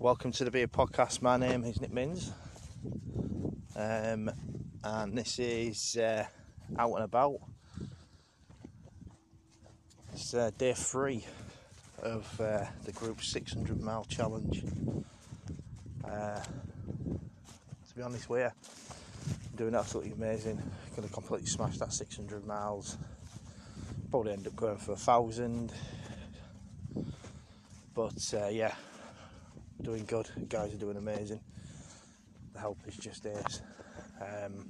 Welcome to the Beer Podcast. My name is Nick Minns, um, and this is uh, Out and About. It's uh, day three of uh, the group 600 mile challenge. Uh, to be honest with you, I'm doing absolutely amazing. Going to completely smash that 600 miles. Probably end up going for a thousand, but uh, yeah, doing good. guys are doing amazing. The help is just ace. Um,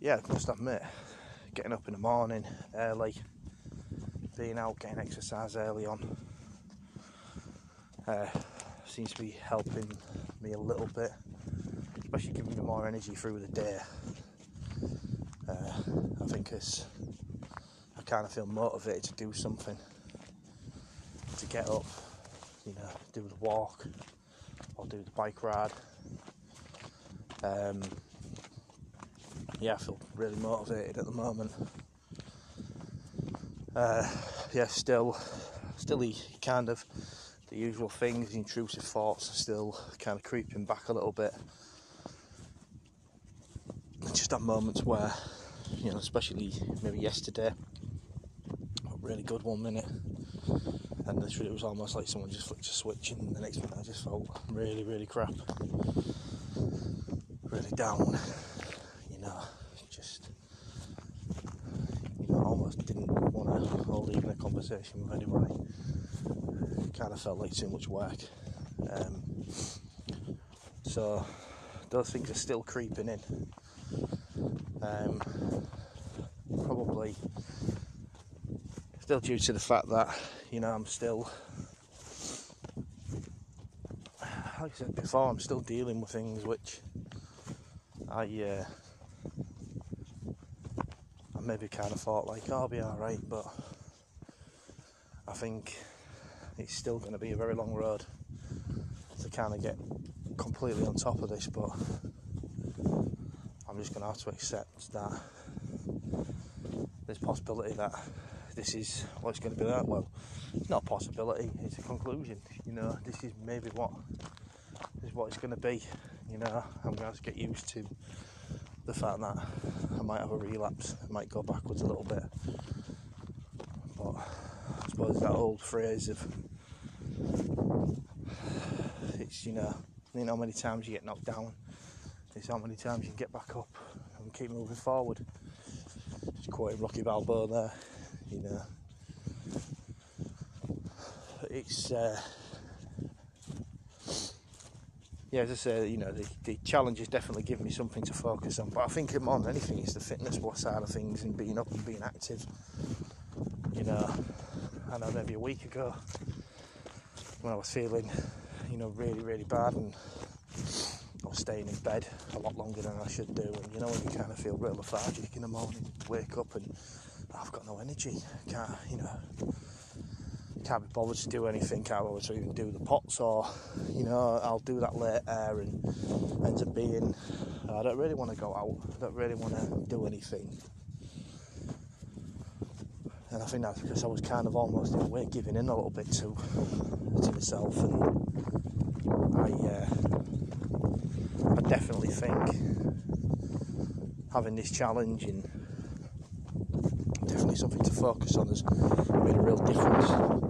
yeah, I must admit, getting up in the morning early, being out, getting exercise early on, uh, seems to be helping me a little bit, especially giving me more energy through the day. Uh, I think it's, I kind of feel motivated to do something, to get up, you know, do the walk or do the bike ride. Um, yeah, I feel really motivated at the moment. Uh, yeah, still, still the kind of the usual things, the intrusive thoughts are still kind of creeping back a little bit. Just at moments where, you know, especially maybe yesterday, a really good one minute, and literally it was almost like someone just flicked a switch, and the next minute I just felt really, really crap, really down. You know, just you know, almost didn't want to hold even a conversation with anybody. Kind of felt like too much work. Um, so those things are still creeping in. Um, probably still due to the fact that you know I'm still like I said before I'm still dealing with things which I uh, I maybe kind of thought like oh, I'll be alright but I think it's still going to be a very long road to kind of get completely on top of this but I'm just going to have to accept that there's possibility that this is what it's going to be like. Well, it's not a possibility; it's a conclusion. You know, this is maybe what this is what it's going to be. You know, I'm going to to get used to the fact that I might have a relapse, I might go backwards a little bit. But I suppose that old phrase of it's you know, you know how many times you get knocked down, it's how many times you can get back up and keep moving forward. Just quoting Rocky Balboa there you know. It's uh, yeah, as I say, you know, the, the challenges definitely give me something to focus on. But I think more than anything, it's the fitness side of things and being up and being active. You know, I know maybe a week ago when I was feeling, you know, really, really bad and I was staying in bed a lot longer than I should do. And you know, when you kind of feel real lethargic in the morning, wake up and I've got no energy. Can't, you know, can't be bothered to do anything. Can't bother to even do the pots, or you know, I'll do that later, and ends up being I don't really want to go out. I don't really want to do anything. And I think that's because I was kind of almost in a way giving in a little bit to to myself, and I uh, I definitely think having this challenge and definitely something to focus on has made a real difference. Um,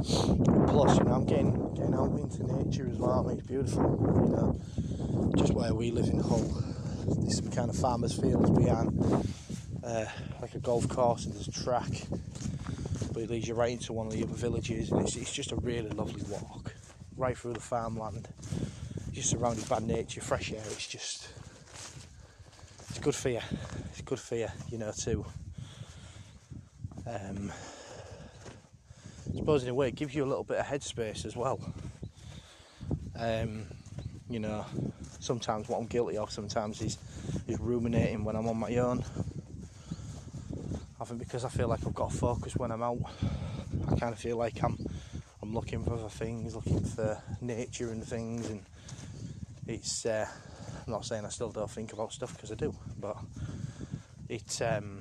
plus, you know, I'm getting getting out into nature as well. It's beautiful. You know, just where we live in Hull, there's some kind of farmers' fields behind, uh, like a golf course, and there's a track. But it leads you right into one of the other villages, and it's, it's just a really lovely walk, right through the farmland. Just surrounded by nature, fresh air. It's just good for you. It's good for you, you know, to um, I suppose in a way it gives you a little bit of headspace as well. Um, you know, sometimes what I'm guilty of sometimes is is ruminating when I'm on my own. I think because I feel like I've got to focus when I'm out. I kind of feel like I'm I'm looking for other things, looking for nature and things, and it's uh, I'm not saying I still don't think about stuff because I do, but it's um,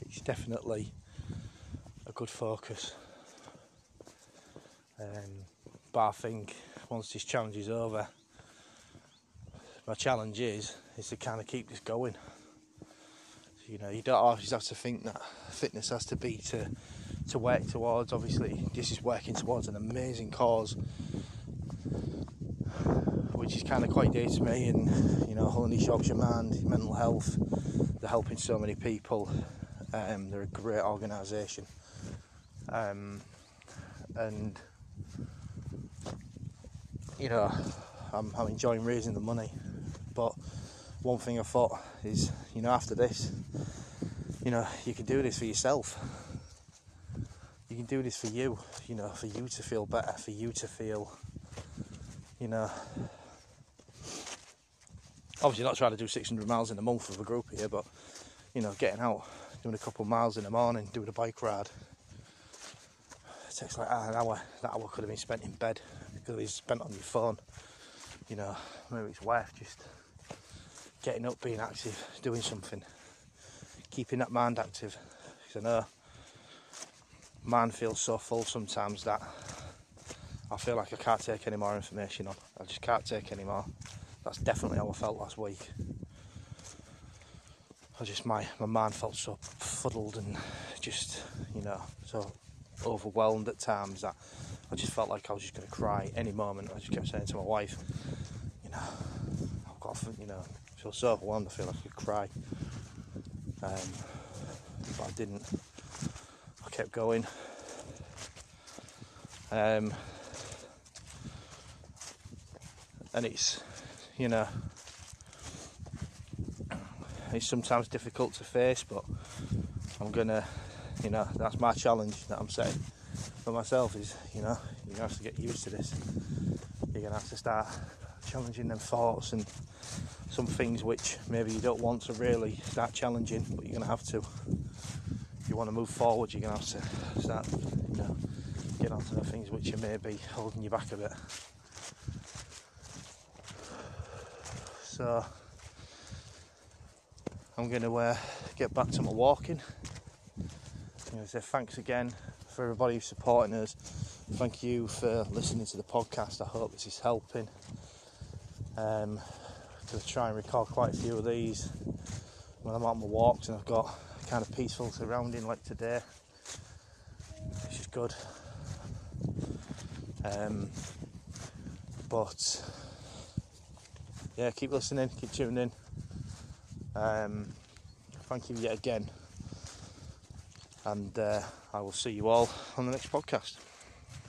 it's definitely a good good focus. Um, but I think once this challenge is over, my challenge is is to kind of keep this going. So, you know, you don't always have to think that fitness has to be to to work towards. Obviously, this is working towards an amazing cause, which is kind of quite dear to me. And you know, Hull East Yorkshire Mind, mental health, they're helping so many people. Um, they're a great organisation, um, and you know, I'm, I'm enjoying raising the money. But one thing I thought is, you know, after this, you know, you can do this for yourself. You can do this for you, you know, for you to feel better, for you to feel, you know. Obviously, not trying to do 600 miles in a month with a group here, but you know, getting out, doing a couple of miles in the morning, doing a bike ride. It takes like an hour. That hour could have been spent in bed, could have been spent on your phone. You know, maybe it's worth just getting up, being active, doing something, keeping that mind active. Because I know mind feels so full sometimes that I feel like I can't take any more information on. I just can't take any more. That's definitely how I felt last week. I just my my mind felt so fuddled and just you know so overwhelmed at times that I just felt like I was just going to cry any moment. I just kept saying to my wife, you know, I've got you know I feel so overwhelmed. I feel like I could cry, um, but I didn't. I kept going. Um, and it's you know it's sometimes difficult to face, but I'm gonna, you know, that's my challenge that I'm setting for myself. Is you know, you're gonna have to get used to this. You're gonna have to start challenging them thoughts and some things which maybe you don't want to really start challenging, but you're gonna have to. If you want to move forward, you're gonna have to start, you know, get onto the things which are maybe holding you back a bit. So I'm going to uh, get back to my walking. Going to say thanks again for everybody who's supporting us. Thank you for listening to the podcast. I hope this is helping. Um, I'm going to try and record quite a few of these when I'm on my walks and I've got kind of peaceful surrounding like today, which is good. Um, but yeah, keep listening, keep tuning in. Um, thank you yet again, and uh, I will see you all on the next podcast.